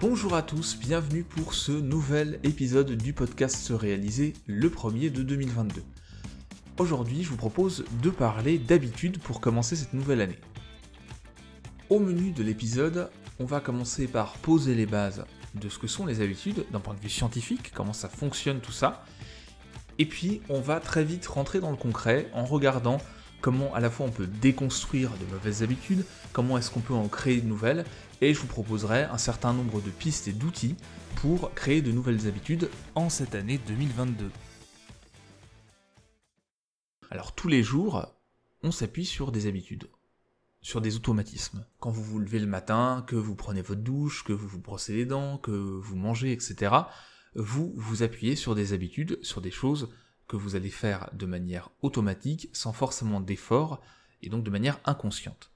Bonjour à tous, bienvenue pour ce nouvel épisode du podcast Se réaliser, le premier de 2022. Aujourd'hui, je vous propose de parler d'habitude pour commencer cette nouvelle année. Au menu de l'épisode, on va commencer par poser les bases de ce que sont les habitudes d'un point de vue scientifique, comment ça fonctionne tout ça. Et puis, on va très vite rentrer dans le concret en regardant comment à la fois on peut déconstruire de mauvaises habitudes, comment est-ce qu'on peut en créer de nouvelles, et je vous proposerai un certain nombre de pistes et d'outils pour créer de nouvelles habitudes en cette année 2022. Alors tous les jours, on s'appuie sur des habitudes, sur des automatismes. Quand vous vous levez le matin, que vous prenez votre douche, que vous vous brossez les dents, que vous mangez, etc., vous vous appuyez sur des habitudes, sur des choses que vous allez faire de manière automatique, sans forcément d'effort, et donc de manière inconsciente.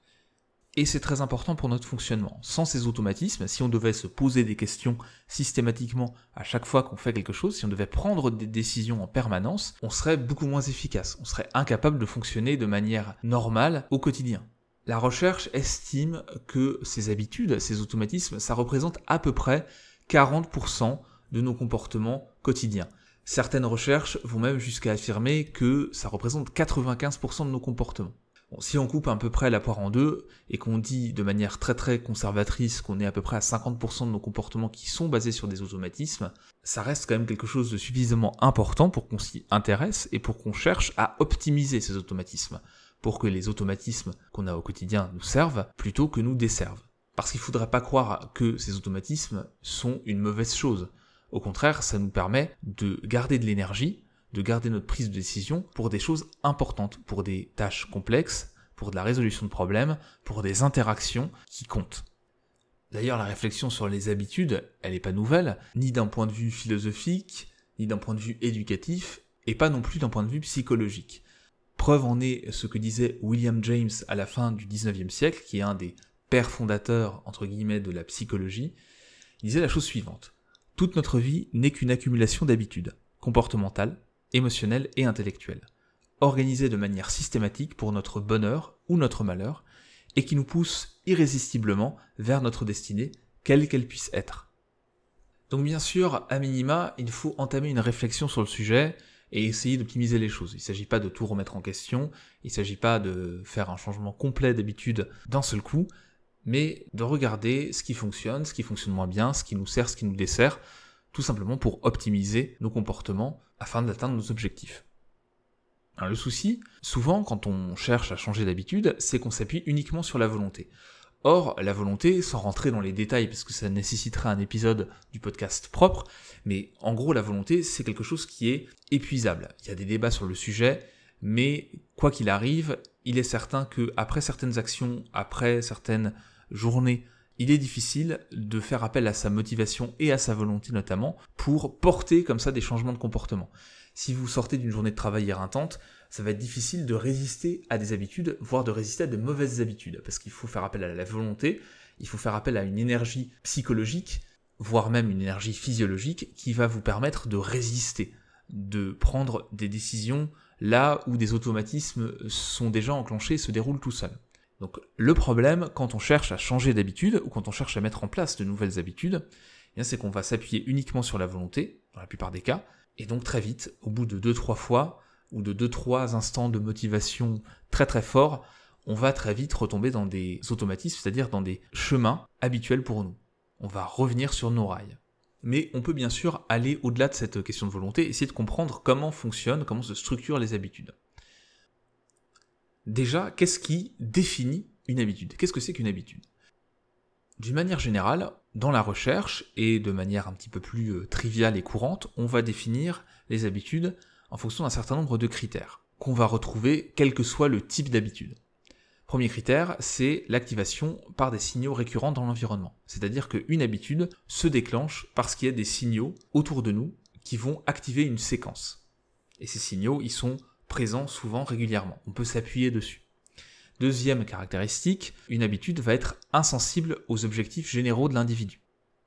Et c'est très important pour notre fonctionnement. Sans ces automatismes, si on devait se poser des questions systématiquement à chaque fois qu'on fait quelque chose, si on devait prendre des décisions en permanence, on serait beaucoup moins efficace. On serait incapable de fonctionner de manière normale au quotidien. La recherche estime que ces habitudes, ces automatismes, ça représente à peu près 40% de nos comportements quotidiens. Certaines recherches vont même jusqu'à affirmer que ça représente 95% de nos comportements. si on coupe à peu près la poire en deux et qu'on dit de manière très très conservatrice qu'on est à peu près à 50% de nos comportements qui sont basés sur des automatismes, ça reste quand même quelque chose de suffisamment important pour qu'on s'y intéresse et pour qu'on cherche à optimiser ces automatismes, pour que les automatismes qu'on a au quotidien nous servent plutôt que nous desservent. Parce qu'il ne faudrait pas croire que ces automatismes sont une mauvaise chose. Au contraire, ça nous permet de garder de l'énergie, de garder notre prise de décision pour des choses importantes, pour des tâches complexes, pour de la résolution de problèmes, pour des interactions qui comptent. D'ailleurs, la réflexion sur les habitudes, elle n'est pas nouvelle, ni d'un point de vue philosophique, ni d'un point de vue éducatif, et pas non plus d'un point de vue psychologique. Preuve en est ce que disait William James à la fin du 19e siècle, qui est un des pères fondateurs, de la psychologie. Il disait la chose suivante. Toute notre vie n'est qu'une accumulation d'habitudes, comportementales, émotionnelles et intellectuelles, organisées de manière systématique pour notre bonheur ou notre malheur, et qui nous poussent irrésistiblement vers notre destinée, quelle qu'elle puisse être. Donc bien sûr, à minima, il faut entamer une réflexion sur le sujet et essayer d'optimiser les choses. Il ne s'agit pas de tout remettre en question, il ne s'agit pas de faire un changement complet d'habitude d'un seul coup, mais de regarder ce qui fonctionne, ce qui fonctionne moins bien, ce qui nous sert, ce qui nous dessert, tout simplement pour optimiser nos comportements afin d'atteindre nos objectifs. le souci, souvent quand on cherche à changer d'habitude, c'est qu'on s'appuie uniquement sur la volonté. Or, la volonté, sans rentrer dans les détails, parce que ça nécessiterait un épisode du podcast propre, mais en gros, la volonté, c'est quelque chose qui est épuisable. Il y a des débats sur le sujet, mais quoi qu'il arrive, il est certain que après certaines actions, après certaines journée, il est difficile de faire appel à sa motivation et à sa volonté notamment pour porter comme ça des changements de comportement. Si vous sortez d'une journée de travail éreintante, ça va être difficile de résister à des habitudes, voire de résister à de mauvaises habitudes, parce qu'il faut faire appel à la volonté, il faut faire appel à une énergie psychologique, voire même une énergie physiologique, qui va vous permettre de résister, de prendre des décisions là où des automatismes sont déjà enclenchés et se déroulent tout seuls. Donc le problème, quand on cherche à changer d'habitude, ou quand on cherche à mettre en place de nouvelles habitudes, eh c'est qu'on va s'appuyer uniquement sur la volonté, dans la plupart des cas, et donc très vite, au bout de 2-3 fois, ou de 2-3 instants de motivation très très forts, on va très vite retomber dans des automatismes, c'est-à-dire dans des chemins habituels pour nous. On va revenir sur nos rails. Mais on peut bien sûr aller au-delà de cette question de volonté, essayer de comprendre comment fonctionnent, comment se structurent les habitudes. Déjà, qu'est-ce qui définit une habitude? Qu'est-ce que c'est qu'une habitude? D'une manière générale, dans la recherche, et de manière un petit peu plus euh, triviale et courante, on va définir les habitudes en fonction d'un certain nombre de critères, qu'on va retrouver quel que soit le type d'habitude. Premier critère, c'est l'activation par des signaux récurrents dans l'environnement. C'est-à-dire qu'une habitude se déclenche parce qu'il y a des signaux autour de nous qui vont activer une séquence. Et ces signaux, ils sont présent souvent régulièrement. On peut s'appuyer dessus. Deuxième caractéristique, une habitude va être insensible aux objectifs généraux de l'individu.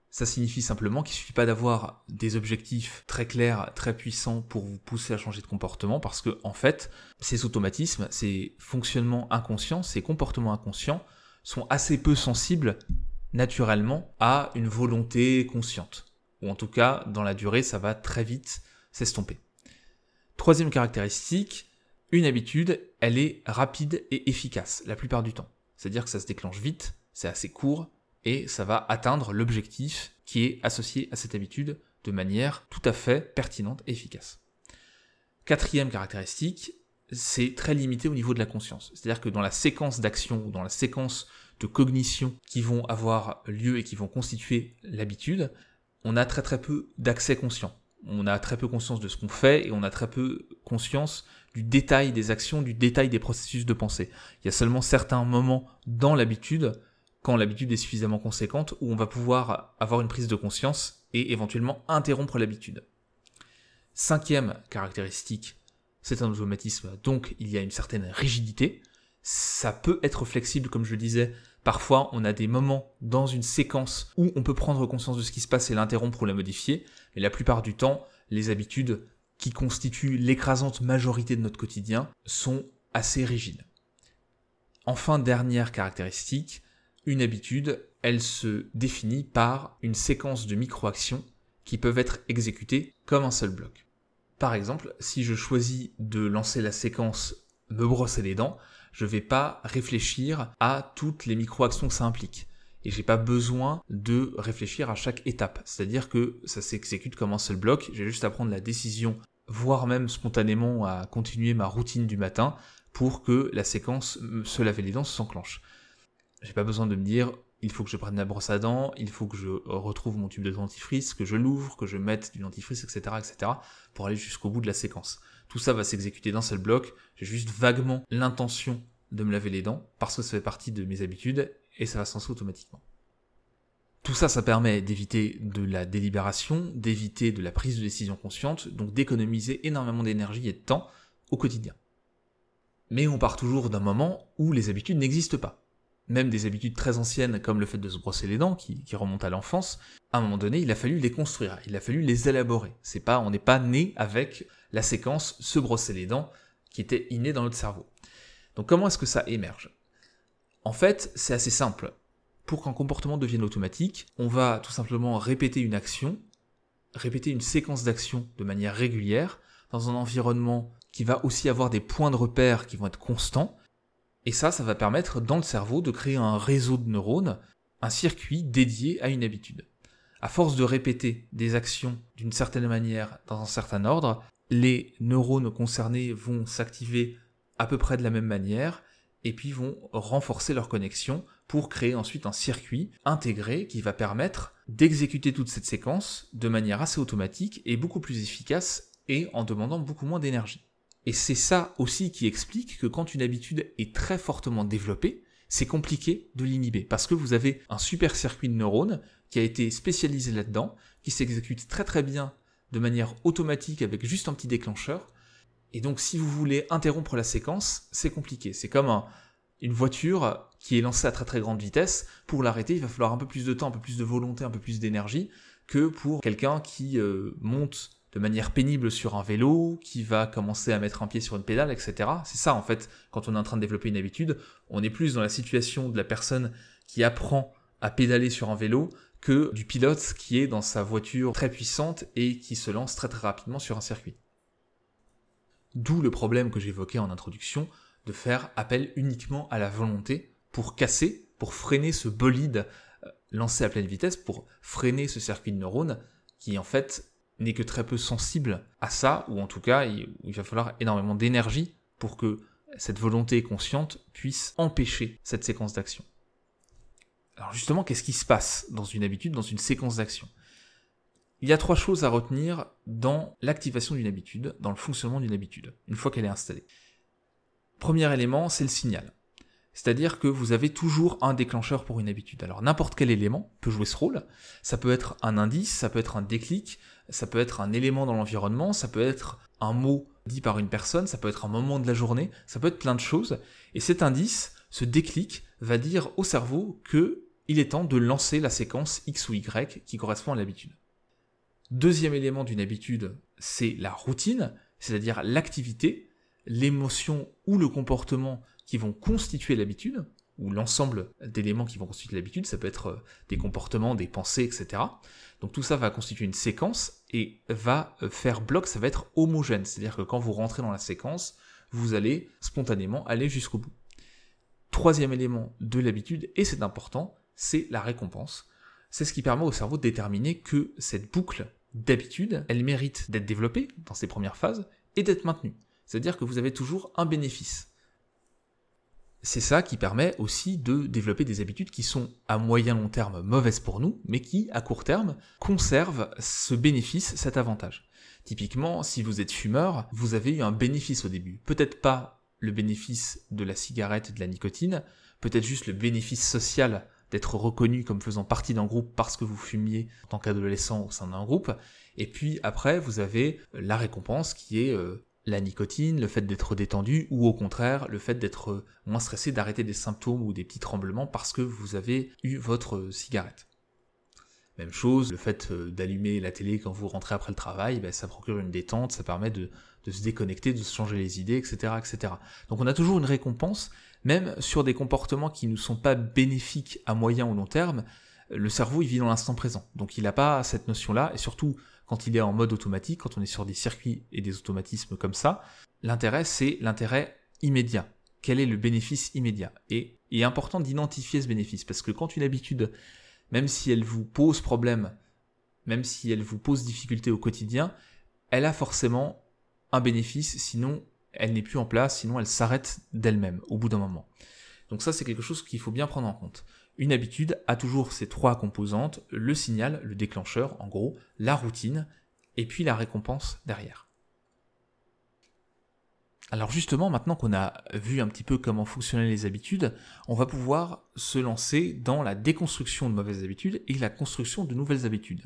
Ça signifie simplement qu'il ne suffit pas d'avoir des objectifs très clairs, très puissants pour vous pousser à changer de comportement, parce que en fait, ces automatismes, ces fonctionnements inconscients, ces comportements inconscients sont assez peu sensibles naturellement à une volonté consciente. Ou en tout cas, dans la durée, ça va très vite s'estomper. Troisième caractéristique, une habitude, elle est rapide et efficace la plupart du temps. C'est-à-dire que ça se déclenche vite, c'est assez court, et ça va atteindre l'objectif qui est associé à cette habitude de manière tout à fait pertinente et efficace. Quatrième caractéristique, c'est très limité au niveau de la conscience. C'est-à-dire que dans la séquence d'action ou dans la séquence de cognition qui vont avoir lieu et qui vont constituer l'habitude, on a très très peu d'accès conscient. On a très peu conscience de ce qu'on fait et on a très peu conscience du détail des actions, du détail des processus de pensée. Il y a seulement certains moments dans l'habitude, quand l'habitude est suffisamment conséquente, où on va pouvoir avoir une prise de conscience et éventuellement interrompre l'habitude. Cinquième caractéristique, c'est un automatisme, donc il y a une certaine rigidité. Ça peut être flexible, comme je le disais. Parfois, on a des moments dans une séquence où on peut prendre conscience de ce qui se passe et l'interrompre ou la modifier. Mais la plupart du temps, les habitudes qui constituent l'écrasante majorité de notre quotidien, sont assez rigides. Enfin, dernière caractéristique, une habitude, elle se définit par une séquence de micro-actions qui peuvent être exécutées comme un seul bloc. Par exemple, si je choisis de lancer la séquence me brosser les dents, je ne vais pas réfléchir à toutes les micro-actions que ça implique. Et j'ai pas besoin de réfléchir à chaque étape. C'est-à-dire que ça s'exécute comme un seul bloc. J'ai juste à prendre la décision, voire même spontanément à continuer ma routine du matin pour que la séquence se laver les dents s'enclenche. J'ai pas besoin de me dire il faut que je prenne la brosse à dents, il faut que je retrouve mon tube de dentifrice, que je l'ouvre, que je mette du dentifrice, etc., etc., pour aller jusqu'au bout de la séquence. Tout ça va s'exécuter d'un seul bloc. J'ai juste vaguement l'intention de me laver les dents parce que ça fait partie de mes habitudes et ça va s'en automatiquement. Tout ça, ça permet d'éviter de la délibération, d'éviter de la prise de décision consciente, donc d'économiser énormément d'énergie et de temps au quotidien. Mais on part toujours d'un moment où les habitudes n'existent pas. Même des habitudes très anciennes comme le fait de se brosser les dents, qui, remontent à l'enfance, à un moment donné, il a fallu les construire, il a fallu les élaborer. C'est pas, on n'est pas né avec la séquence se brosser les dents qui était innée dans notre cerveau. Donc comment est-ce que ça émerge? En fait, c'est assez simple. Pour qu'un comportement devienne automatique, on va tout simplement répéter une action, répéter une séquence d'actions de manière régulière, dans un environnement qui va aussi avoir des points de repère qui vont être constants, et ça, ça va permettre dans le cerveau de créer un réseau de neurones, un circuit dédié à une habitude. À force de répéter des actions d'une certaine manière dans un certain ordre, les neurones concernés vont s'activer à peu près de la même manière, et puis vont renforcer leur connexion pour créer ensuite un circuit intégré qui va permettre d'exécuter toute cette séquence de manière assez automatique et beaucoup plus efficace et en demandant beaucoup moins d'énergie. Et c'est ça aussi qui explique que quand une habitude est très fortement développée, c'est compliqué de l'inhiber parce que vous avez un super circuit de neurones qui a été spécialisé là-dedans, qui s'exécute très très bien de manière automatique avec juste un petit déclencheur et donc si vous voulez interrompre la séquence, c'est compliqué. C'est comme une voiture qui est lancée à très très grande vitesse. Pour l'arrêter, il va falloir un peu plus de temps, un peu plus de volonté, un peu plus d'énergie que pour quelqu'un qui euh, monte de manière pénible sur un vélo, qui va commencer à mettre un pied sur une pédale, etc. C'est ça en fait, quand on est en train de développer une habitude, on est plus dans la situation de la personne qui apprend à pédaler sur un vélo que du pilote qui est dans sa voiture très puissante et qui se lance très très rapidement sur un circuit. D'où le problème que j'évoquais en introduction de faire appel uniquement à la volonté pour casser, pour freiner ce bolide euh, lancé à pleine vitesse, pour freiner ce circuit de neurones qui en fait n'est que très peu sensible à ça, ou en tout cas il, va falloir énormément d'énergie pour que cette volonté consciente puisse empêcher cette séquence d'action. Alors justement, qu'est-ce qui se passe dans une habitude, dans une séquence d'action? Il y a trois choses à retenir dans l'activation d'une habitude, dans le fonctionnement d'une habitude, une fois qu'elle est installée. Premier élément, c'est le signal. C'est-à-dire que vous avez toujours un déclencheur pour une habitude. Alors n'importe quel élément peut jouer ce rôle. Ça peut être un indice, ça peut être un déclic, ça peut être un élément dans l'environnement, ça peut être un mot dit par une personne, ça peut être un moment de la journée, ça peut être plein de choses. Et cet indice, ce déclic, va dire au cerveau que il est temps de lancer la séquence X ou Y qui correspond à l'habitude. Deuxième élément d'une habitude, c'est la routine, c'est-à-dire l'activité, l'émotion ou le comportement qui vont constituer l'habitude. ou l'ensemble d'éléments qui vont constituer l'habitude, ça peut être euh, des comportements, des pensées, etc. Donc tout ça va constituer une séquence et va euh, faire bloc, ça va être homogène. C'est-à-dire que quand vous rentrez dans la séquence, vous allez spontanément aller jusqu'au bout. Troisième élément de l'habitude, et c'est important, c'est la récompense. C'est ce qui permet au cerveau de déterminer que cette boucle d'habitude, elle mérite d'être développée dans ses premières phases et d'être maintenue. C'est-à-dire que vous avez toujours un bénéfice c'est ça qui permet aussi de développer des habitudes qui sont à moyen long terme mauvaises pour nous, mais qui, à court terme, conservent ce bénéfice, cet avantage. Typiquement, si vous êtes fumeur, vous avez eu un bénéfice au début. Peut-être pas le bénéfice de la cigarette et de la nicotine, peut-être juste le bénéfice social d'être reconnu comme faisant partie d'un groupe parce que vous fumiez en tant qu'adolescent au sein d'un groupe. Et puis après, vous avez la récompense qui est euh, la nicotine, le fait d'être détendu, ou au contraire, le fait d'être moins stressé, d'arrêter des symptômes ou des petits tremblements parce que vous avez eu votre cigarette. Même chose, le fait euh, d'allumer la télé quand vous rentrez après le travail, ben, ça procure une détente, ça permet de, se déconnecter, de se changer les idées, etc., etc. Donc on a toujours une récompense, même sur des comportements qui ne sont pas bénéfiques à moyen ou long terme, le cerveau il vit dans l'instant présent. Donc il n'a pas cette notion-là, et surtout quand il est en mode automatique, quand on est sur des circuits et des automatismes comme ça, l'intérêt c'est l'intérêt immédiat. Quel est le bénéfice immédiat? Et il est important d'identifier ce bénéfice, parce que quand une habitude, même si elle vous pose problème, même si elle vous pose difficulté au quotidien, elle a forcément un bénéfice, sinon elle n'est plus en place, sinon elle s'arrête d'elle-même au bout d'un moment. Donc ça c'est quelque chose qu'il faut bien prendre en compte. Une habitude a toujours ces trois composantes, le signal, le déclencheur en gros, la routine, et puis la récompense derrière. Alors justement, maintenant qu'on a vu un petit peu comment fonctionnaient les habitudes, on va pouvoir se lancer dans la déconstruction de mauvaises habitudes et la construction de nouvelles habitudes.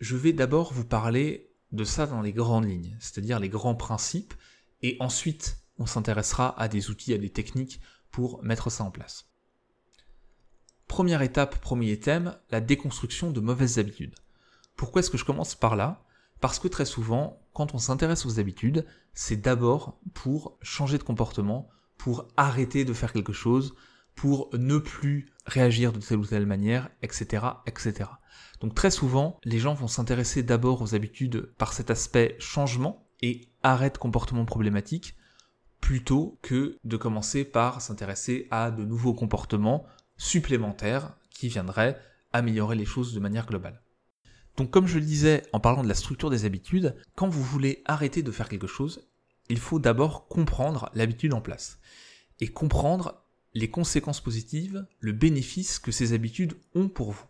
Je vais d'abord vous parler de ça dans les grandes lignes, c'est-à-dire les grands principes, et ensuite on s'intéressera à des outils, à des techniques pour mettre ça en place. Première étape, premier thème, la déconstruction de mauvaises habitudes. Pourquoi est-ce que je commence par là? Parce que très souvent, quand on s'intéresse aux habitudes, c'est d'abord pour changer de comportement, pour arrêter de faire quelque chose, pour ne plus réagir de telle ou telle manière, etc., etc. Donc très souvent, les gens vont s'intéresser d'abord aux habitudes par cet aspect changement et arrêt de comportement problématique, plutôt que de commencer par s'intéresser à de nouveaux comportements supplémentaires qui viendraient améliorer les choses de manière globale. Donc comme je le disais en parlant de la structure des habitudes, quand vous voulez arrêter de faire quelque chose, il faut d'abord comprendre l'habitude en place et comprendre les conséquences positives, le bénéfice que ces habitudes ont pour vous.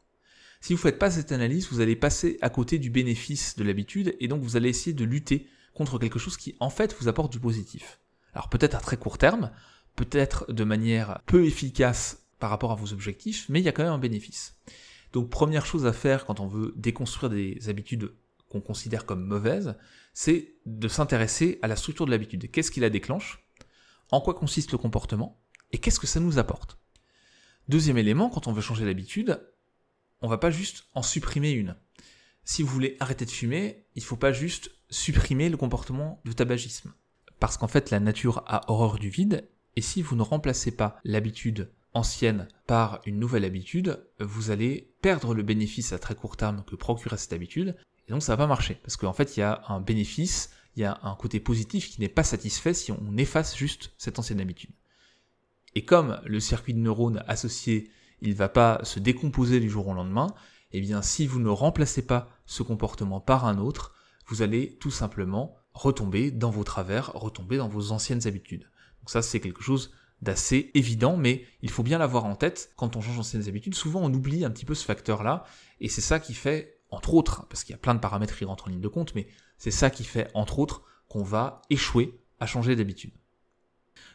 Si vous ne faites pas cette analyse, vous allez passer à côté du bénéfice de l'habitude et donc vous allez essayer de lutter quelque chose qui en fait vous apporte du positif. Alors peut-être à très court terme, peut-être de manière peu efficace par rapport à vos objectifs, mais il y a quand même un bénéfice. Donc première chose à faire quand on veut déconstruire des habitudes qu'on considère comme mauvaises, c'est de s'intéresser à la structure de l'habitude. Qu'est-ce qui la déclenche? En quoi consiste le comportement? Et qu'est-ce que ça nous apporte? Deuxième élément, quand on veut changer d'habitude, on va pas juste en supprimer une. Si vous voulez arrêter de fumer, il faut pas juste supprimer le comportement de tabagisme. Parce qu'en fait, la nature a horreur du vide, et si vous ne remplacez pas l'habitude ancienne par une nouvelle habitude, vous allez perdre le bénéfice à très court terme que procurait cette habitude, et donc ça va pas marcher, parce qu'en fait il y a un bénéfice, il y a un côté positif qui n'est pas satisfait si on efface juste cette ancienne habitude. Et comme le circuit de neurones associé, il va pas se décomposer du jour au lendemain, eh bien si vous ne remplacez pas ce comportement par un autre, vous allez tout simplement retomber dans vos travers, retomber dans vos anciennes habitudes. Donc ça c'est quelque chose d'assez évident, mais il faut bien l'avoir en tête quand on change d'anciennes habitudes. Souvent, on oublie un petit peu ce facteur-là, et c'est ça qui fait, entre autres, parce qu'il y a plein de paramètres qui rentrent en ligne de compte, mais c'est ça qui fait, entre autres, qu'on va échouer à changer d'habitude.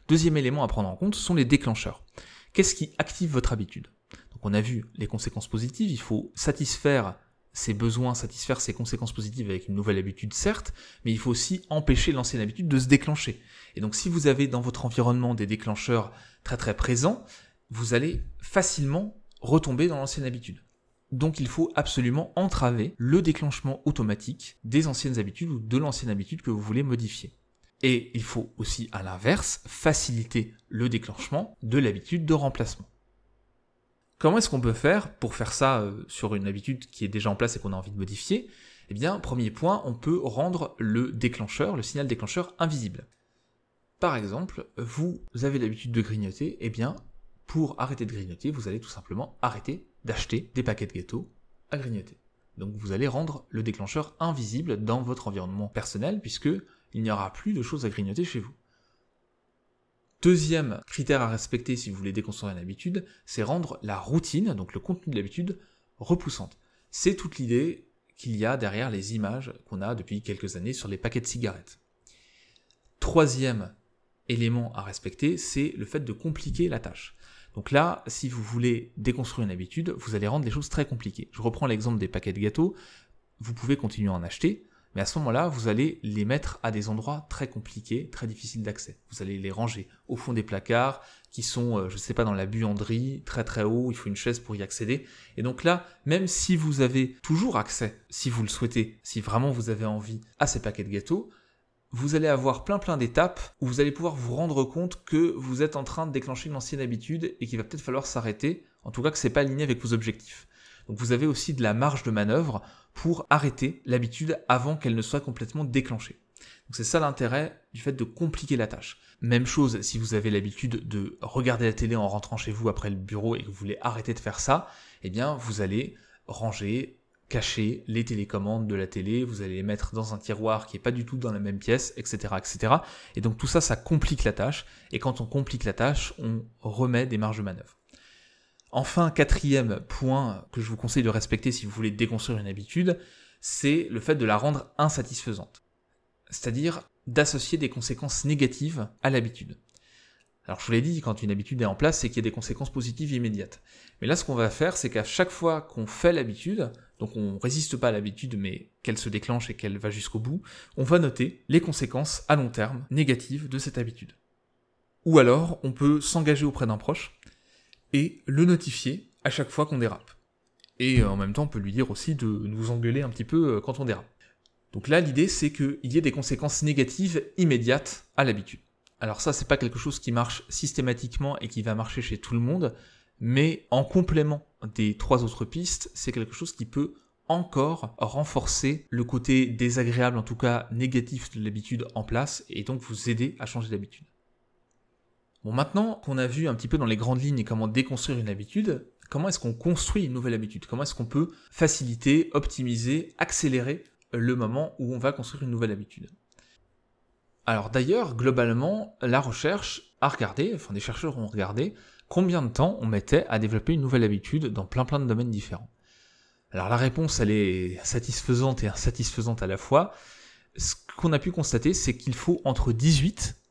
Deuxième élément à prendre en compte sont les déclencheurs. Qu'est-ce qui active votre habitude? Donc on a vu les conséquences positives, il faut satisfaire ses besoins, satisfaire ses conséquences positives avec une nouvelle habitude, certes, mais il faut aussi empêcher l'ancienne habitude de se déclencher. Et donc si vous avez dans votre environnement des déclencheurs très très présents, vous allez facilement retomber dans l'ancienne habitude. Donc il faut absolument entraver le déclenchement automatique des anciennes habitudes ou de l'ancienne habitude que vous voulez modifier. Et il faut aussi, à l'inverse, faciliter le déclenchement de l'habitude de remplacement. Comment est-ce qu'on peut faire pour faire ça euh, sur une habitude qui est déjà en place et qu'on a envie de modifier? Eh bien, premier point, on peut rendre le déclencheur, le signal déclencheur invisible. Par exemple, vous avez l'habitude de grignoter, eh bien, pour arrêter de grignoter, vous allez tout simplement arrêter d'acheter des paquets de gâteaux à grignoter. Donc vous allez rendre le déclencheur invisible dans votre environnement personnel puisque il n'y aura plus de choses à grignoter chez vous. Deuxième critère à respecter si vous voulez déconstruire une habitude, c'est rendre la routine, donc le contenu de l'habitude, repoussante. C'est toute l'idée qu'il y a derrière les images qu'on a depuis quelques années sur les paquets de cigarettes. Troisième élément à respecter, c'est le fait de compliquer la tâche. Donc là, si vous voulez déconstruire une habitude, vous allez rendre les choses très compliquées. Je reprends l'exemple des paquets de gâteaux. Vous pouvez continuer à en acheter, mais à ce moment-là, vous allez les mettre à des endroits très compliqués, très difficiles d'accès. Vous allez les ranger au fond des placards, qui sont, euh, je ne sais pas, dans la buanderie, très très haut, il faut une chaise pour y accéder. Et donc là, même si vous avez toujours accès, si vous le souhaitez, si vraiment vous avez envie, à ces paquets de gâteaux, vous allez avoir plein plein d'étapes où vous allez pouvoir vous rendre compte que vous êtes en train de déclencher une ancienne habitude et qu'il va peut-être falloir s'arrêter, en tout cas que c'est pas aligné avec vos objectifs. Donc vous avez aussi de la marge de manœuvre pour arrêter l'habitude avant qu'elle ne soit complètement déclenchée. Donc c'est ça l'intérêt du fait de compliquer la tâche. Même chose si vous avez l'habitude de regarder la télé en rentrant chez vous après le bureau et que vous voulez arrêter de faire ça, eh bien vous allez ranger cacher les télécommandes de la télé, vous allez les mettre dans un tiroir qui est pas du tout dans la même pièce, etc., etc. Et donc tout ça, ça complique la tâche. Et quand on complique la tâche, on remet des marges de manœuvre. Enfin, quatrième point que je vous conseille de respecter si vous voulez déconstruire une habitude, c'est le fait de la rendre insatisfaisante. C'est-à-dire d'associer des conséquences négatives à l'habitude. Alors je vous l'ai dit, quand une habitude est en place, c'est qu'il y a des conséquences positives immédiates. Mais là, ce qu'on va faire, c'est qu'à chaque fois qu'on fait l'habitude, donc on résiste pas à l'habitude, mais qu'elle se déclenche et qu'elle va jusqu'au bout, on va noter les conséquences à long terme négatives de cette habitude. Ou alors, on peut s'engager auprès d'un proche et le notifier à chaque fois qu'on dérape. Et euh, en même temps, on peut lui dire aussi de nous engueuler un petit peu euh, quand on dérape. Donc là, l'idée, c'est qu'il y ait des conséquences négatives immédiates à l'habitude. Alors ça, c'est pas quelque chose qui marche systématiquement et qui va marcher chez tout le monde, mais en complément des trois autres pistes, c'est quelque chose qui peut encore renforcer le côté désagréable, en tout cas négatif de l'habitude en place, et donc vous aider à changer d'habitude. Bon, maintenant qu'on a vu un petit peu dans les grandes lignes comment déconstruire une habitude, comment est-ce qu'on construit une nouvelle habitude? Comment est-ce qu'on peut faciliter, optimiser, accélérer le moment où on va construire une nouvelle habitude? Alors d'ailleurs, globalement, la recherche a regardé, enfin des chercheurs ont regardé, combien de temps on mettait à développer une nouvelle habitude dans plein plein de domaines différents. Alors la réponse, elle est satisfaisante et insatisfaisante à la fois. Ce qu'on a pu constater, c'est qu'il faut entre 18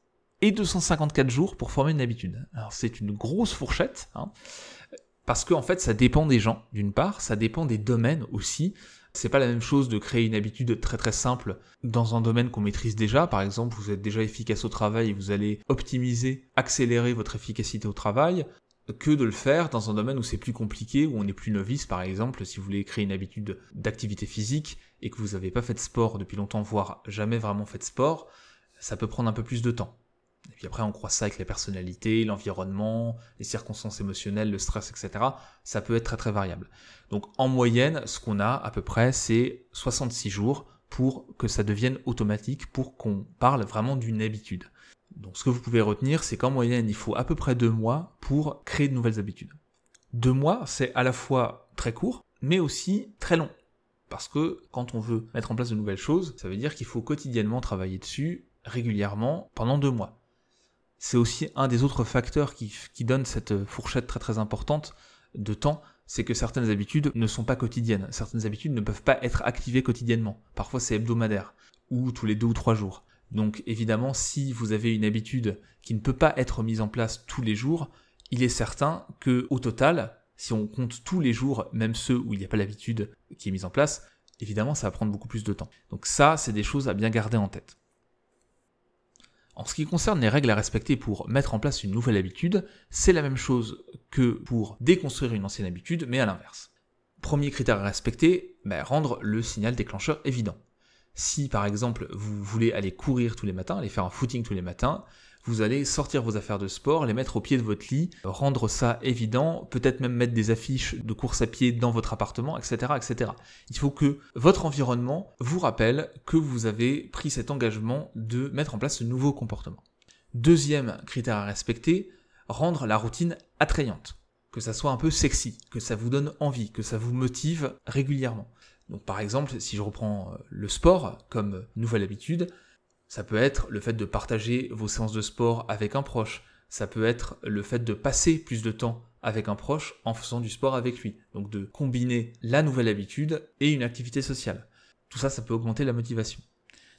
et 254 jours pour former une habitude. Alors c'est une grosse fourchette, hein, parce qu'en en fait ça dépend des gens, d'une part, ça dépend des domaines aussi. C'est pas la même chose de créer une habitude très très simple dans un domaine qu'on maîtrise déjà. Par exemple, vous êtes déjà efficace au travail et vous allez optimiser, accélérer votre efficacité au travail que de le faire dans un domaine où c'est plus compliqué, où on est plus novice, par exemple, si vous voulez créer une habitude d'activité physique et que vous n'avez pas fait de sport depuis longtemps, voire jamais vraiment fait de sport, ça peut prendre un peu plus de temps. Et puis après, on croit ça avec la personnalité, l'environnement, les circonstances émotionnelles, le stress, etc. Ça peut être très très variable. Donc en moyenne, ce qu'on a à peu près, c'est 66 jours pour que ça devienne automatique, pour qu'on parle vraiment d'une habitude. Donc ce que vous pouvez retenir, c'est qu'en moyenne, il faut à peu près deux mois pour créer de nouvelles habitudes. Deux mois, c'est à la fois très court, mais aussi très long. Parce que quand on veut mettre en place de nouvelles choses, ça veut dire qu'il faut quotidiennement travailler dessus régulièrement pendant deux mois c'est aussi un des autres facteurs qui, donne cette fourchette très très importante de temps, c'est que certaines habitudes ne sont pas quotidiennes. Certaines habitudes ne peuvent pas être activées quotidiennement. Parfois c'est hebdomadaire, ou tous les deux ou trois jours. Donc évidemment, si vous avez une habitude qui ne peut pas être mise en place tous les jours, il est certain que au total, si on compte tous les jours, même ceux où il n'y a pas l'habitude qui est mise en place, évidemment ça va prendre beaucoup plus de temps. Donc ça, c'est des choses à bien garder en tête. En ce qui concerne les règles à respecter pour mettre en place une nouvelle habitude, c'est la même chose que pour déconstruire une ancienne habitude, mais à l'inverse. Premier critère à respecter, ben, rendre le signal déclencheur évident. Si par exemple vous voulez aller courir tous les matins, aller faire un footing tous les matins, vous allez sortir vos affaires de sport, les mettre au pied de votre lit, rendre ça évident, peut-être même mettre des affiches de course à pied dans votre appartement, etc., etc. Il faut que votre environnement vous rappelle que vous avez pris cet engagement de mettre en place ce nouveau comportement. Deuxième critère à respecter, rendre la routine attrayante. Que ça soit un peu sexy, que ça vous donne envie, que ça vous motive régulièrement. Donc par exemple, si je reprends euh, le sport comme nouvelle habitude, ça peut être le fait de partager vos séances de sport avec un proche. Ça peut être le fait de passer plus de temps avec un proche en faisant du sport avec lui. Donc de combiner la nouvelle habitude et une activité sociale. Tout ça, ça peut augmenter la motivation.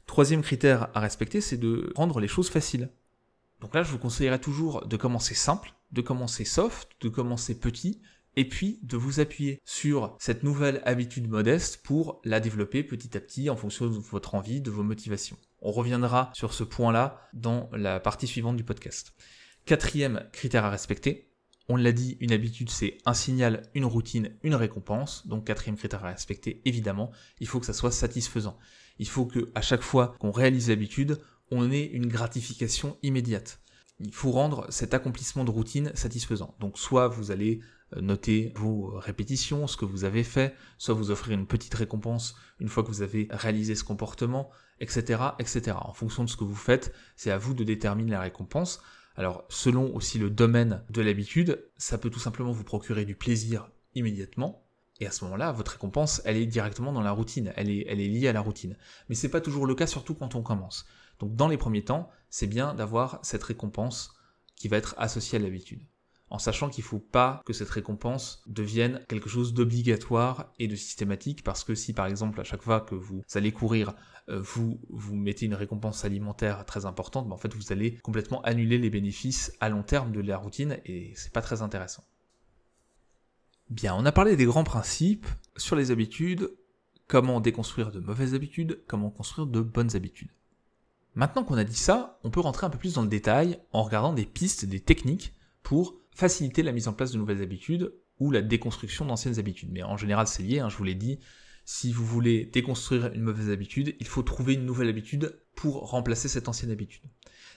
Troisième critère à respecter, c'est de rendre les choses faciles. Donc là, je vous conseillerais toujours de commencer simple, de commencer soft, de commencer petit, et puis de vous appuyer sur cette nouvelle habitude modeste pour la développer petit à petit en fonction de votre envie, de vos motivations. On reviendra sur ce point-là dans la partie suivante du podcast. Quatrième critère à respecter, on l'a dit, une habitude c'est un signal, une routine, une récompense. Donc quatrième critère à respecter, évidemment, il faut que ça soit satisfaisant. Il faut que à chaque fois qu'on réalise l'habitude, on ait une gratification immédiate. Il faut rendre cet accomplissement de routine satisfaisant. Donc soit vous allez noter vos répétitions, ce que vous avez fait, soit vous offrir une petite récompense une fois que vous avez réalisé ce comportement, etc., etc. En fonction de ce que vous faites, c'est à vous de déterminer la récompense. Alors, selon aussi le domaine de l'habitude, ça peut tout simplement vous procurer du plaisir immédiatement. Et à ce moment-là, votre récompense, elle est directement dans la routine, elle est, liée à la routine. Mais c'est pas toujours le cas, surtout quand on commence. Donc, dans les premiers temps, c'est bien d'avoir cette récompense qui va être associée à l'habitude en sachant qu'il ne faut pas que cette récompense devienne quelque chose d'obligatoire et de systématique, parce que si par exemple à chaque fois que vous allez courir, euh, vous vous mettez une récompense alimentaire très importante, ben, en fait vous allez complètement annuler les bénéfices à long terme de la routine et c'est pas très intéressant. Bien, on a parlé des grands principes sur les habitudes, comment déconstruire de mauvaises habitudes, comment construire de bonnes habitudes. Maintenant qu'on a dit ça, on peut rentrer un peu plus dans le détail en regardant des pistes, des techniques pour faciliter la mise en place de nouvelles habitudes ou la déconstruction d'anciennes habitudes. Mais en général, c'est lié, hein, je vous l'ai dit. Si vous voulez déconstruire une mauvaise habitude, il faut trouver une nouvelle habitude pour remplacer cette ancienne habitude.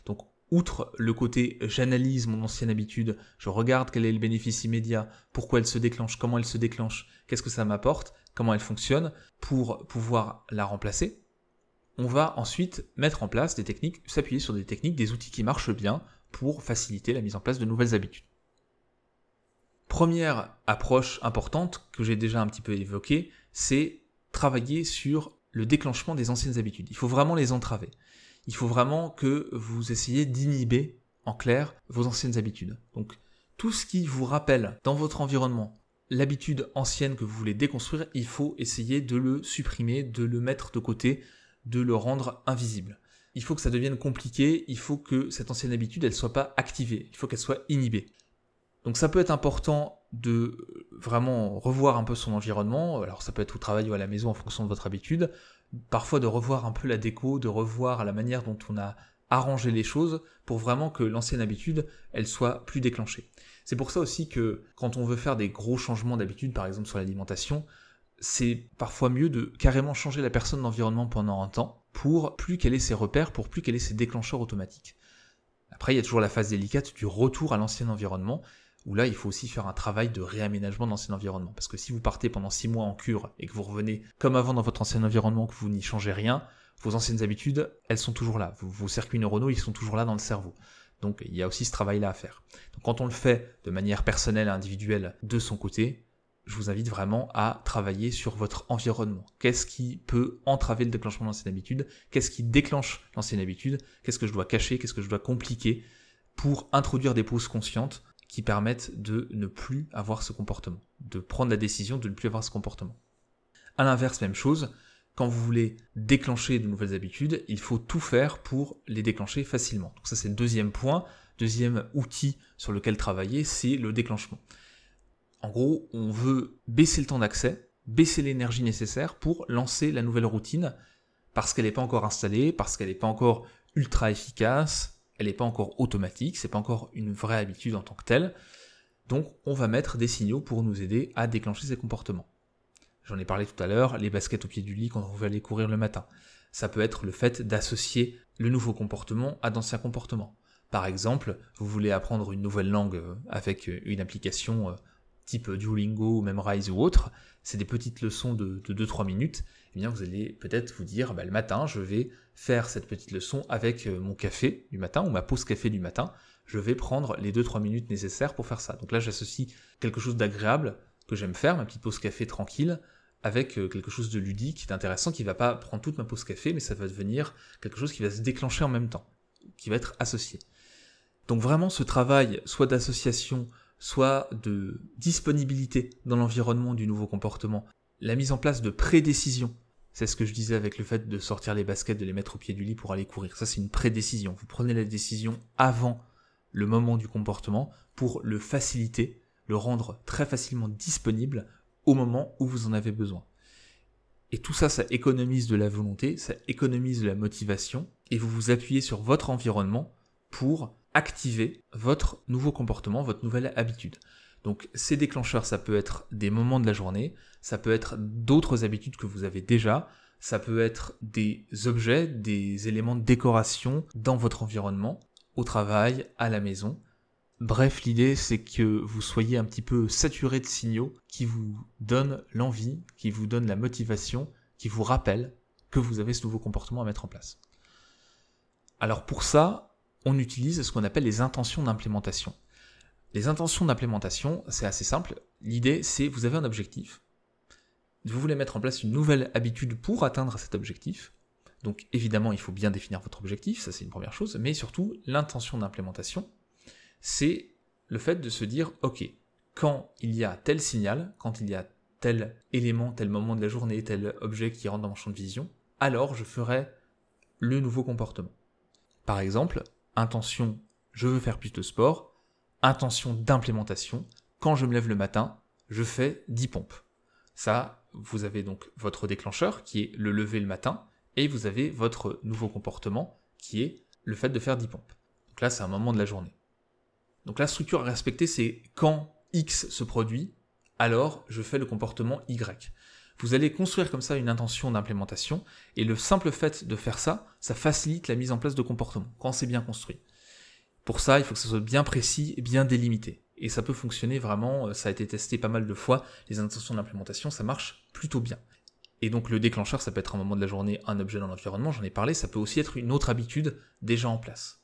Donc, outre le côté j'analyse mon ancienne habitude, je regarde quel est le bénéfice immédiat, pourquoi elle se déclenche, comment elle se déclenche, qu'est-ce que ça m'apporte, comment elle fonctionne, pour pouvoir la remplacer, on va ensuite mettre en place des techniques, s'appuyer sur des techniques, des outils qui marchent bien pour faciliter la mise en place de nouvelles habitudes. Première approche importante que j'ai déjà un petit peu évoquée, c'est travailler sur le déclenchement des anciennes habitudes. Il faut vraiment les entraver. Il faut vraiment que vous essayiez d'inhiber, en clair, vos anciennes habitudes. Donc, tout ce qui vous rappelle dans votre environnement l'habitude ancienne que vous voulez déconstruire, il faut essayer de le supprimer, de le mettre de côté, de le rendre invisible. Il faut que ça devienne compliqué, il faut que cette ancienne habitude, elle soit pas activée, il faut qu'elle soit inhibée. Donc ça peut être important de vraiment revoir un peu son environnement, alors ça peut être au travail ou à la maison en fonction de votre habitude, parfois de revoir un peu la déco, de revoir la manière dont on a arrangé les choses pour vraiment que l'ancienne habitude, elle soit plus déclenchée. C'est pour ça aussi que quand on veut faire des gros changements d'habitude, par exemple sur l'alimentation, c'est parfois mieux de carrément changer la personne d'environnement pendant un temps pour plus qu'elle ait ses repères, pour plus qu'elle ait ses déclencheurs automatiques. Après, il y a toujours la phase délicate du retour à l'ancien environnement, où là, il faut aussi faire un travail de réaménagement l'ancien environnement. Parce que si vous partez pendant 6 mois en cure et que vous revenez comme avant dans votre ancien environnement, que vous n'y changez rien, vos anciennes habitudes, elles sont toujours là. Vos, circuits neuronaux, ils sont toujours là dans le cerveau. Donc il y a aussi ce travail-là à faire. Quand on le fait de manière personnelle et individuelle de son côté, je vous invite vraiment à travailler sur votre environnement. Qu'est-ce qui peut entraver le déclenchement de l'ancienne habitude? Qu'est-ce qui déclenche l'ancienne habitude? Qu'est-ce que je dois cacher? Qu'est-ce que je dois compliquer pour introduire des pauses conscientes qui permettent de ne plus avoir ce comportement, de prendre la décision de ne plus avoir ce comportement. À l'inverse, même chose, quand vous voulez déclencher de nouvelles habitudes, il faut tout faire pour les déclencher facilement. Donc ça c'est le deuxième point, deuxième outil sur lequel travailler, c'est le déclenchement. En gros, on veut baisser le temps d'accès, baisser l'énergie nécessaire pour lancer la nouvelle routine parce qu'elle n'est pas encore installée, parce qu'elle n'est pas encore ultra efficace, elle n'est pas encore automatique, c'est pas encore une vraie habitude en tant que telle. Donc on va mettre des signaux pour nous aider à déclencher ces comportements. J'en ai parlé tout à l'heure, les baskets au pied du lit quand on veut aller courir le matin. Ça peut être le fait d'associer le nouveau comportement à d'anciens comportements. Par exemple, vous voulez apprendre une nouvelle langue euh, avec une application euh, type Duolingo, Memrise ou autre, c'est des petites leçons de, 2-3 minutes, vous allez peut-être vous dire, bah, le matin, je vais faire cette petite leçon avec euh, mon café du matin ou ma pause café du matin, je vais prendre les 2-3 minutes nécessaires pour faire ça. Donc là, j'associe quelque chose d'agréable que j'aime faire, ma petite pause café tranquille, avec quelque chose de ludique, d'intéressant, qui va pas prendre toute ma pause café, mais ça va devenir quelque chose qui va se déclencher en même temps, qui va être associé. Donc vraiment ce travail, soit d'association, soit de disponibilité dans l'environnement du nouveau comportement, la mise en place de prédécision, c'est ce que je disais avec le fait de sortir les baskets, de les mettre au pied du lit pour aller courir. Ça, c'est une prédécision. Vous prenez la décision avant le moment du comportement pour le faciliter, le rendre très facilement disponible au moment où vous en avez besoin. Et tout ça, ça économise de la volonté, ça économise de la motivation, et vous vous appuyez sur votre environnement pour activer votre nouveau comportement, votre nouvelle habitude. Donc ces déclencheurs, ça peut être des moments de la journée, ça peut être d'autres habitudes que vous avez déjà, ça peut être des objets, des éléments de décoration dans votre environnement, au travail, à la maison. Bref, l'idée c'est que vous soyez un petit peu saturé de signaux qui vous donnent l'envie, qui vous donnent la motivation, qui vous rappellent que vous avez ce nouveau comportement à mettre en place. Alors pour ça, on utilise ce qu'on appelle les intentions d'implémentation. Les intentions d'implémentation, c'est assez simple. L'idée, c'est vous avez un objectif. Vous voulez mettre en place une nouvelle habitude pour atteindre cet objectif. Donc évidemment, il faut bien définir votre objectif, ça c'est une première chose, mais surtout l'intention d'implémentation, c'est le fait de se dire, ok, quand il y a tel signal, quand il y a tel élément, tel moment de la journée, tel objet qui rentre dans mon champ de vision, alors je ferai le nouveau comportement. Par exemple, intention, je veux faire plus de sport, intention d'implémentation, quand je me lève le matin, je fais 10 pompes. Ça, vous avez donc votre déclencheur qui est le lever le matin, et vous avez votre nouveau comportement qui est le fait de faire 10 pompes. Donc là, c'est un moment de la journée. Donc la structure à respecter, c'est quand X se produit, alors je fais le comportement Y. Vous allez construire comme ça une intention d'implémentation, et le simple fait de faire ça, ça facilite la mise en place de comportements, quand c'est bien construit. Pour ça, il faut que ce soit bien précis et bien délimité. Et ça peut fonctionner vraiment, euh, ça a été testé pas mal de fois, les intentions d'implémentation, ça marche plutôt bien. Et donc le déclencheur, ça peut être un moment de la journée, un objet dans l'environnement, j'en ai parlé, ça peut aussi être une autre habitude déjà en place.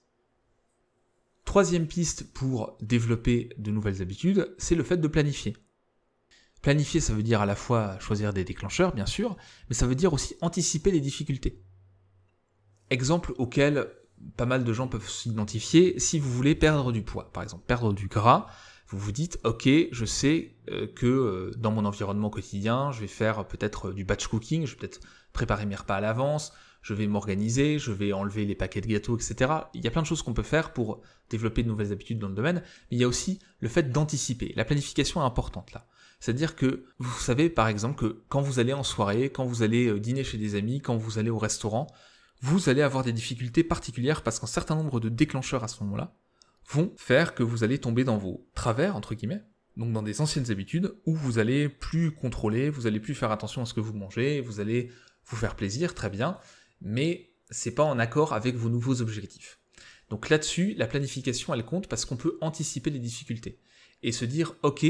Troisième piste pour développer de nouvelles habitudes, c'est le fait de planifier. Planifier, ça veut dire à la fois choisir des déclencheurs, bien sûr, mais ça veut dire aussi anticiper les difficultés. Exemple auquel pas mal de gens peuvent s'identifier, si vous voulez perdre du poids, par exemple, perdre du gras, vous vous dites, ok, je sais euh, que euh, dans mon environnement quotidien, je vais faire peut-être du batch cooking, je vais peut-être préparer mes repas à l'avance, je vais m'organiser, je vais enlever les paquets de gâteaux, etc. Il y a plein de choses qu'on peut faire pour développer de nouvelles habitudes dans le domaine, mais il y a aussi le fait d'anticiper. La planification est importante là. C'est-à-dire que vous savez par exemple que quand vous allez en soirée, quand vous allez euh, dîner chez des amis, quand vous allez au restaurant, vous allez avoir des difficultés particulières parce qu'un certain nombre de déclencheurs à ce moment-là vont faire que vous allez tomber dans vos travers, entre guillemets, donc dans des anciennes habitudes où vous allez plus contrôler, vous allez plus faire attention à ce que vous mangez, vous allez vous faire plaisir, très bien, mais c'est pas en accord avec vos nouveaux objectifs. Donc là-dessus, la planification, elle compte parce qu'on peut anticiper les difficultés et se dire, ok,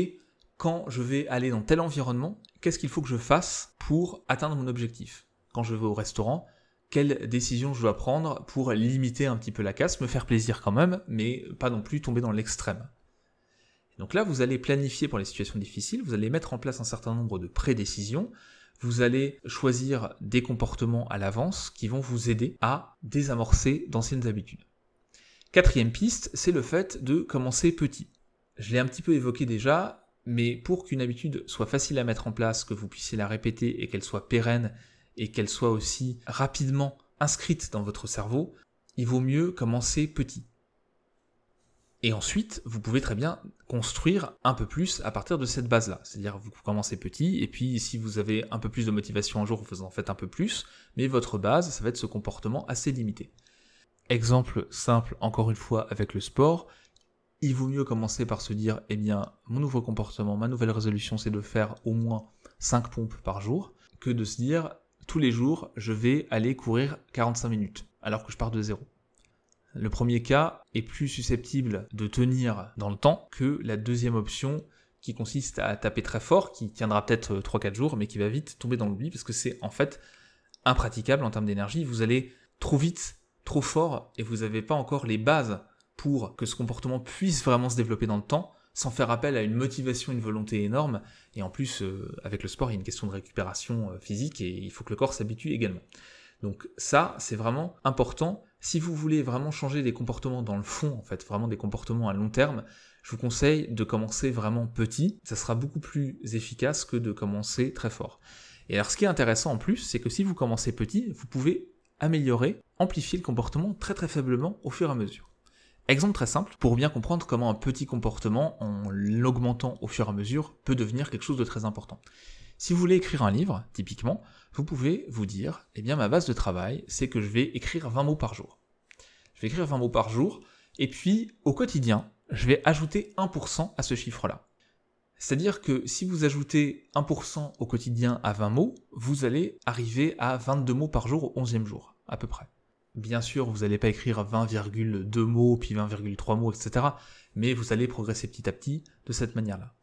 quand je vais aller dans tel environnement, qu'est-ce qu'il faut que je fasse pour atteindre mon objectif? Quand je vais au restaurant, quelle décision je dois prendre pour limiter un petit peu la casse, me faire plaisir quand même, mais pas non plus tomber dans l'extrême. Donc là, vous allez planifier pour les situations difficiles, vous allez mettre en place un certain nombre de prédécisions, vous allez choisir des comportements à l'avance qui vont vous aider à désamorcer d'anciennes habitudes. Quatrième piste, c'est le fait de commencer petit. Je l'ai un petit peu évoqué déjà, mais pour qu'une habitude soit facile à mettre en place, que vous puissiez la répéter et qu'elle soit pérenne et qu'elle soit aussi rapidement inscrite dans votre cerveau, il vaut mieux commencer petit. Et ensuite, vous pouvez très bien construire un peu plus à partir de cette base-là. C'est-à-dire, vous commencez petit, et puis si vous avez un peu plus de motivation un jour, vous en faites un peu plus, mais votre base, ça va être ce comportement assez limité. Exemple simple, encore une fois, avec le sport, il vaut mieux commencer par se dire, eh bien, mon nouveau comportement, ma nouvelle résolution, c'est de faire au moins 5 pompes par jour, que de se dire, tous les jours, je vais aller courir 45 minutes, alors que je pars de zéro. Le premier cas est plus susceptible de tenir dans le temps que la deuxième option qui consiste à taper très fort, qui tiendra peut-être 3-4 jours, mais qui va vite tomber dans l'oubli, parce que c'est en fait impraticable en termes d'énergie. Vous allez trop vite, trop fort, et vous n'avez pas encore les bases pour que ce comportement puisse vraiment se développer dans le temps, sans faire appel à une motivation, une volonté énorme. Et en plus, euh, avec le sport, il y a une question de récupération euh, physique, et il faut que le corps s'habitue également. Donc ça, c'est vraiment important. Si vous voulez vraiment changer des comportements dans le fond, en fait, vraiment des comportements à long terme, je vous conseille de commencer vraiment petit. Ça sera beaucoup plus efficace que de commencer très fort. Et alors ce qui est intéressant en plus, c'est que si vous commencez petit, vous pouvez améliorer, amplifier le comportement très très faiblement au fur et à mesure. Exemple très simple, pour bien comprendre comment un petit comportement, en l'augmentant au fur et à mesure, peut devenir quelque chose de très important. Si vous voulez écrire un livre, typiquement, vous pouvez vous dire, eh bien ma base de travail, c'est que je vais écrire 20 mots par jour. Je vais écrire 20 mots par jour, et puis au quotidien, je vais ajouter 1% à ce chiffre-là. C'est-à-dire que si vous ajoutez 1% au quotidien à 20 mots, vous allez arriver à 22 mots par jour au 11e jour, à peu près. Bien sûr, vous n'allez pas écrire 20,2 mots, puis 20,3 mots, etc. Mais vous allez progresser petit à petit de cette manière-là.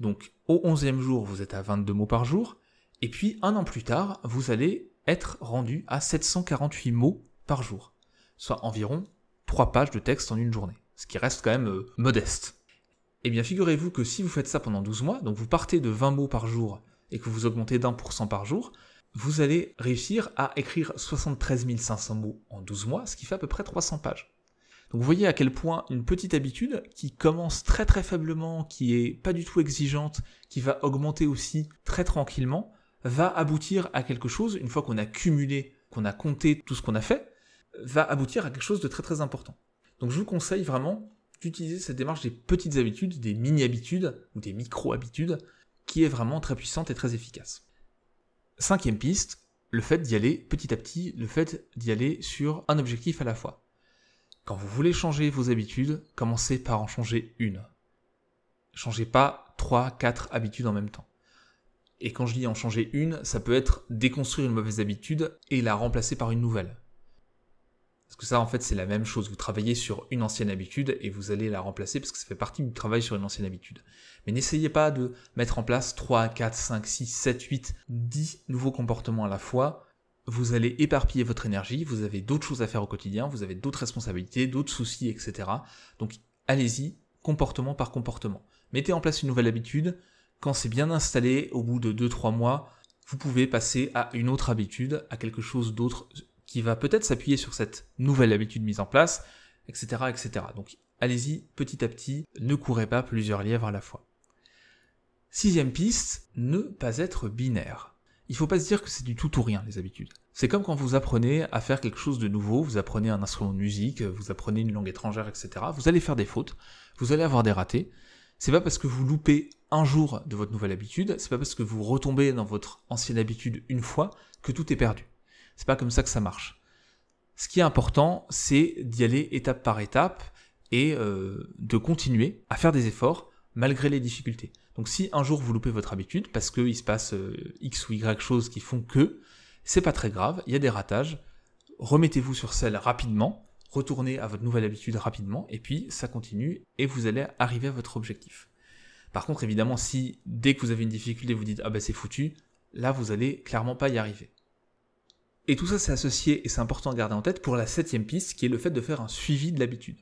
Donc au 11e jour, vous êtes à 22 mots par jour, et puis un an plus tard, vous allez être rendu à 748 mots par jour, soit environ 3 pages de texte en une journée, ce qui reste quand même euh, modeste. Eh bien figurez-vous que si vous faites ça pendant 12 mois, donc vous partez de 20 mots par jour et que vous augmentez d'un pour cent par jour, vous allez réussir à écrire 73 500 mots en 12 mois, ce qui fait à peu près 300 pages. Donc vous voyez à quel point une petite habitude qui commence très très faiblement, qui est pas du tout exigeante, qui va augmenter aussi très tranquillement, va aboutir à quelque chose, une fois qu'on a cumulé, qu'on a compté tout ce qu'on a fait, va aboutir à quelque chose de très très important. Donc je vous conseille vraiment d'utiliser cette démarche des petites habitudes, des mini-habitudes ou des micro-habitudes, qui est vraiment très puissante et très efficace. Cinquième piste, le fait d'y aller petit à petit, le fait d'y aller sur un objectif à la fois. Quand vous voulez changer vos habitudes, commencez par en changer une. Changez pas 3, 4 habitudes en même temps. Et quand je dis en changer une, ça peut être déconstruire une mauvaise habitude et la remplacer par une nouvelle. Parce que ça, en fait, c'est la même chose. Vous travaillez sur une ancienne habitude et vous allez la remplacer parce que ça fait partie du travail sur une ancienne habitude. Mais n'essayez pas de mettre en place 3, 4, 5, 6, 7, 8, 10 nouveaux comportements à la fois. Vous allez éparpiller votre énergie, vous avez d'autres choses à faire au quotidien, vous avez d'autres responsabilités, d'autres soucis, etc. Donc allez-y, comportement par comportement. Mettez en place une nouvelle habitude. Quand c'est bien installé, au bout de 2-3 mois, vous pouvez passer à une autre habitude, à quelque chose d'autre qui va peut-être s'appuyer sur cette nouvelle habitude mise en place, etc., etc. Donc allez-y petit à petit, ne courez pas plusieurs lièvres à la fois. Sixième piste, ne pas être binaire. Il faut pas se dire que c'est du tout ou rien les habitudes. C'est comme quand vous apprenez à faire quelque chose de nouveau, vous apprenez un instrument de musique, vous apprenez une langue étrangère, etc. Vous allez faire des fautes, vous allez avoir des ratés. C'est pas parce que vous loupez un jour de votre nouvelle habitude, c'est pas parce que vous retombez dans votre ancienne habitude une fois que tout est perdu. C'est pas comme ça que ça marche. Ce qui est important, c'est d'y aller étape par étape et euh, de continuer à faire des efforts malgré les difficultés. Donc si un jour vous loupez votre habitude parce qu'il se passe euh, X ou Y choses qui font que, c'est pas très grave, il y a des ratages, remettez-vous sur celle rapidement, retournez à votre nouvelle habitude rapidement, et puis ça continue, et vous allez arriver à votre objectif. Par contre, évidemment, si dès que vous avez une difficulté, vous dites ah ben c'est foutu, là vous allez clairement pas y arriver. Et tout ça, c'est associé, et c'est important à garder en tête, pour la septième piste, qui est le fait de faire un suivi de l'habitude.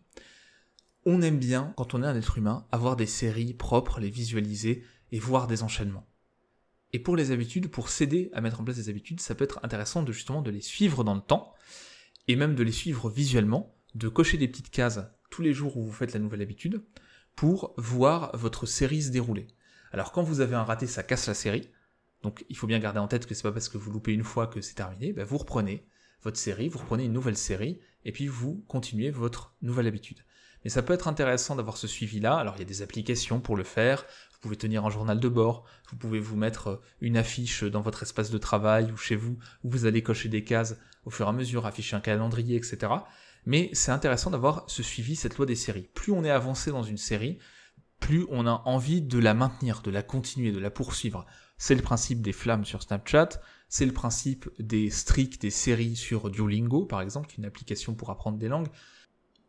On aime bien, quand on est un être humain, avoir des séries propres, les visualiser, et voir des enchaînements. Et pour les habitudes, pour s'aider à mettre en place des habitudes, ça peut être intéressant de justement de les suivre dans le temps, et même de les suivre visuellement, de cocher des petites cases tous les jours où vous faites la nouvelle habitude, pour voir votre série se dérouler. Alors quand vous avez un raté, ça casse la série, donc il faut bien garder en tête que c'est pas parce que vous loupez une fois que c'est terminé, ben, vous reprenez votre série, vous reprenez une nouvelle série, et puis vous continuez votre nouvelle habitude. Mais ça peut être intéressant d'avoir ce suivi-là. Alors il y a des applications pour le faire. Vous pouvez tenir un journal de bord. Vous pouvez vous mettre euh, une affiche dans votre espace de travail ou chez vous où vous allez cocher des cases au fur et à mesure, afficher un calendrier, etc. Mais c'est intéressant d'avoir ce suivi, cette loi des séries. Plus on est avancé dans une série, plus on a envie de la maintenir, de la continuer, de la poursuivre. C'est le principe des flammes sur Snapchat, C'est le principe des streaks, des séries sur Duolingo, par exemple, qui une application pour apprendre des langues.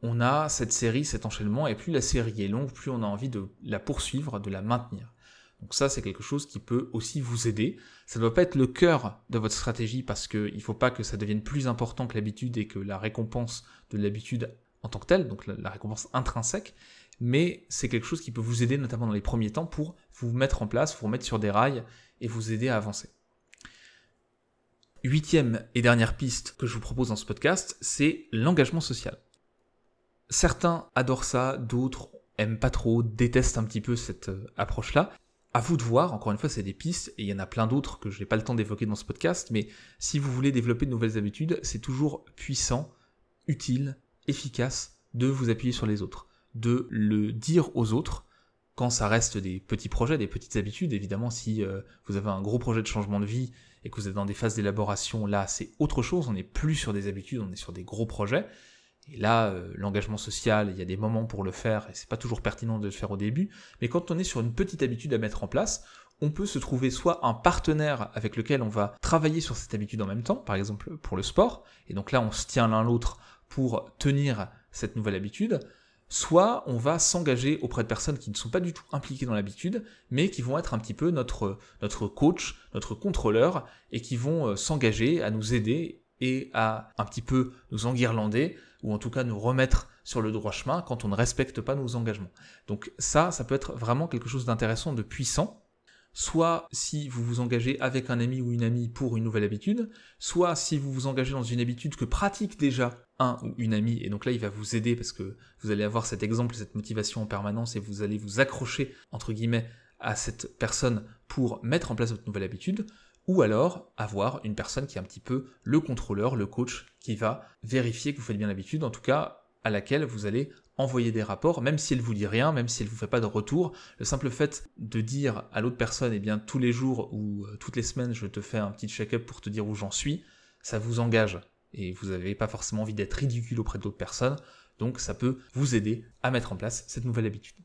On a cette série, cet enchaînement, et plus la série est longue, plus on a envie de la poursuivre, de la maintenir. Donc ça, c'est quelque chose qui peut aussi vous aider. Ça ne doit pas être le cœur de votre stratégie parce qu'il ne faut pas que ça devienne plus important que l'habitude et que la récompense de l'habitude en tant que telle, donc la, récompense intrinsèque, mais c'est quelque chose qui peut vous aider notamment dans les premiers temps pour vous mettre en place, vous mettre sur des rails et vous aider à avancer. Huitième et dernière piste que je vous propose dans ce podcast, c'est l'engagement social. Certains adorent ça, d'autres aiment pas trop, détestent un petit peu cette euh, approche-là. À vous de voir, encore une fois, c'est des pistes, et il y en a plein d'autres que je n'ai pas le temps d'évoquer dans ce podcast, mais si vous voulez développer de nouvelles habitudes, c'est toujours puissant, utile, efficace de vous appuyer sur les autres, de le dire aux autres, quand ça reste des petits projets, des petites habitudes, évidemment, si euh, vous avez un gros projet de changement de vie et que vous êtes dans des phases d'élaboration, là, c'est autre chose, on n'est plus sur des habitudes, on est sur des gros projets, et là, euh, l'engagement social, il y a des moments pour le faire, et c'est pas toujours pertinent de le faire au début, mais quand on est sur une petite habitude à mettre en place, on peut se trouver soit un partenaire avec lequel on va travailler sur cette habitude en même temps, par exemple pour le sport, et donc là on se tient l'un l'autre pour tenir cette nouvelle habitude, soit on va s'engager auprès de personnes qui ne sont pas du tout impliquées dans l'habitude, mais qui vont être un petit peu notre, notre coach, notre contrôleur, et qui vont euh, s'engager à nous aider et à un petit peu nous enguirlander ou en tout cas nous remettre sur le droit chemin quand on ne respecte pas nos engagements. Donc ça, ça peut être vraiment quelque chose d'intéressant, de puissant. Soit si vous vous engagez avec un ami ou une amie pour une nouvelle habitude, soit si vous vous engagez dans une habitude que pratique déjà un ou une amie, et donc là il va vous aider parce que vous allez avoir cet exemple, cette motivation en permanence, et vous allez vous accrocher, entre guillemets, à cette personne pour mettre en place votre nouvelle habitude, ou alors avoir une personne qui est un petit peu le contrôleur, le coach, qui va vérifier que vous faites bien l'habitude, en tout cas à laquelle vous allez envoyer des rapports, même si elle vous dit rien, même si elle vous fait pas de retour. Le simple fait de dire à l'autre personne, eh bien tous les jours ou euh, toutes les semaines, je te fais un petit check-up pour te dire où j'en suis, ça vous engage et vous n'avez pas forcément envie d'être ridicule auprès d'autres personnes, donc ça peut vous aider à mettre en place cette nouvelle habitude.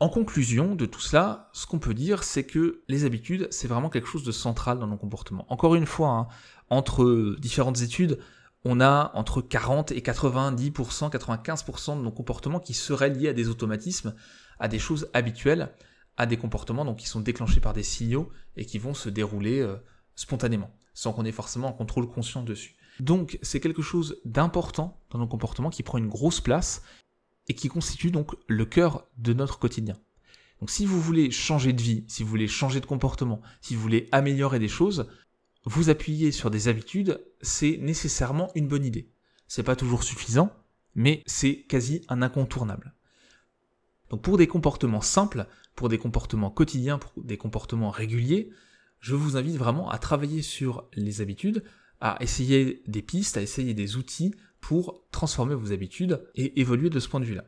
En conclusion de tout cela, ce qu'on peut dire, c'est que les habitudes, c'est vraiment quelque chose de central dans nos comportements. Encore une fois, hein, entre différentes études, on a entre 40 et 90%, 95% de nos comportements qui seraient liés à des automatismes, à des choses habituelles, à des comportements donc qui sont déclenchés par des signaux et qui vont se dérouler euh, spontanément, sans qu'on ait forcément un contrôle conscient dessus. Donc c'est quelque chose d'important dans nos comportements qui prend une grosse place et qui constitue donc le cœur de notre quotidien. Donc si vous voulez changer de vie, si vous voulez changer de comportement, si vous voulez améliorer des choses, vous appuyer sur des habitudes, c'est nécessairement une bonne idée. C'est pas toujours suffisant, mais c'est quasi un incontournable. Donc pour des comportements simples, pour des comportements quotidiens, pour des comportements réguliers, je vous invite vraiment à travailler sur les habitudes, à essayer des pistes, à essayer des outils pour transformer vos habitudes et évoluer de ce point de vue-là.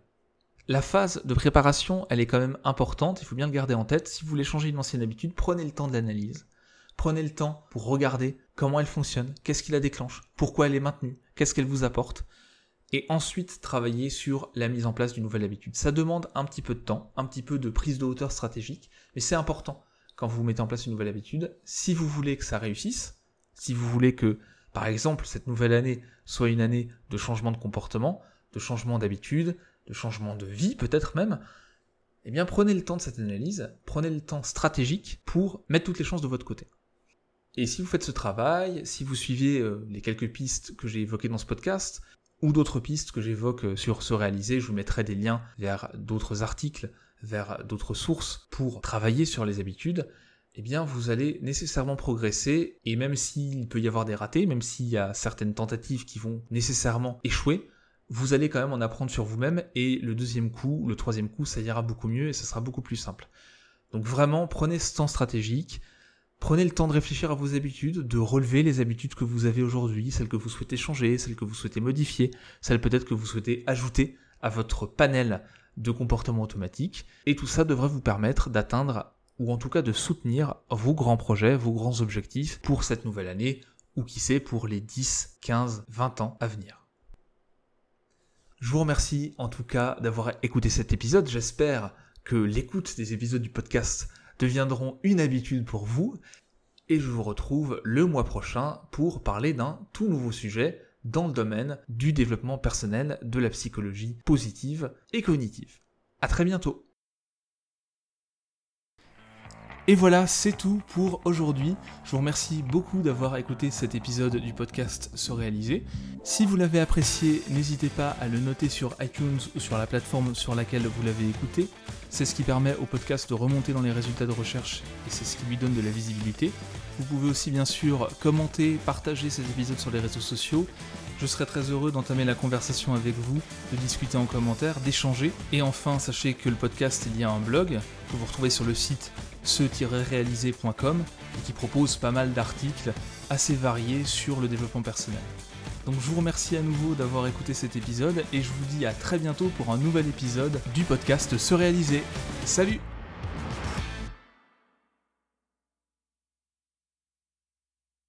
La phase de préparation, elle est quand même importante, il faut bien le garder en tête. Si vous voulez changer une ancienne habitude, prenez le temps de l'analyse. Prenez le temps pour regarder comment elle fonctionne, qu'est-ce qui la déclenche, pourquoi elle est maintenue, qu'est-ce qu'elle vous apporte. Et ensuite, travailler sur la mise en place d'une nouvelle habitude. Ça demande un petit peu de temps, un petit peu de prise de hauteur stratégique, mais c'est important quand vous mettez en place une nouvelle habitude. Si vous voulez que ça réussisse, si vous voulez que par exemple, cette nouvelle année soit une année de changement de comportement, de changement d'habitude, de changement de vie peut-être même, eh bien prenez le temps de cette analyse, prenez le temps stratégique pour mettre toutes les chances de votre côté. Et si vous faites ce travail, si vous suivez euh, les quelques pistes que j'ai évoquées dans ce podcast, ou d'autres pistes que j'évoque euh, sur ce réalisé, je vous mettrai des liens vers d'autres articles, vers d'autres sources pour travailler sur les habitudes, eh bien vous allez nécessairement progresser, et même s'il peut y avoir des ratés, même s'il y a certaines tentatives qui vont nécessairement échouer, vous allez quand même en apprendre sur vous-même, et le deuxième coup, le troisième coup, ça ira beaucoup mieux et ça sera beaucoup plus simple. Donc vraiment, prenez ce temps stratégique, prenez le temps de réfléchir à vos habitudes, de relever les habitudes que vous avez aujourd'hui, celles que vous souhaitez changer, celles que vous souhaitez modifier, celles peut-être que vous souhaitez ajouter à votre panel de comportements automatiques, et tout ça devrait vous permettre d'atteindre ou en tout cas de soutenir vos grands projets, vos grands objectifs pour cette nouvelle année, ou qui sait pour les 10, 15, 20 ans à venir. Je vous remercie en tout cas d'avoir écouté cet épisode, j'espère que l'écoute des épisodes du podcast deviendront une habitude pour vous. et je vous retrouve le mois prochain pour parler d'un tout nouveau sujet dans le domaine du développement personnel, de la psychologie positive et cognitive. À très bientôt et voilà, c'est tout pour aujourd'hui. Je vous remercie beaucoup d'avoir écouté cet épisode du podcast Se réaliser. Si vous l'avez apprécié, n'hésitez pas à le noter sur iTunes ou sur la plateforme sur laquelle vous l'avez écouté. C'est ce qui permet au podcast de remonter dans les résultats de recherche et c'est ce qui lui donne de la visibilité. Vous pouvez aussi bien sûr commenter, partager cet épisode sur les réseaux sociaux. Je serai très heureux d'entamer la conversation avec vous, de discuter en commentaire, d'échanger. Et enfin, sachez que le podcast, il y a un blog que vous retrouvez sur le site ce-réalisé.com et qui propose pas mal d'articles assez variés sur le développement personnel. Donc je vous remercie à nouveau d'avoir écouté cet épisode et je vous dis à très bientôt pour un nouvel épisode du podcast Se réaliser. Salut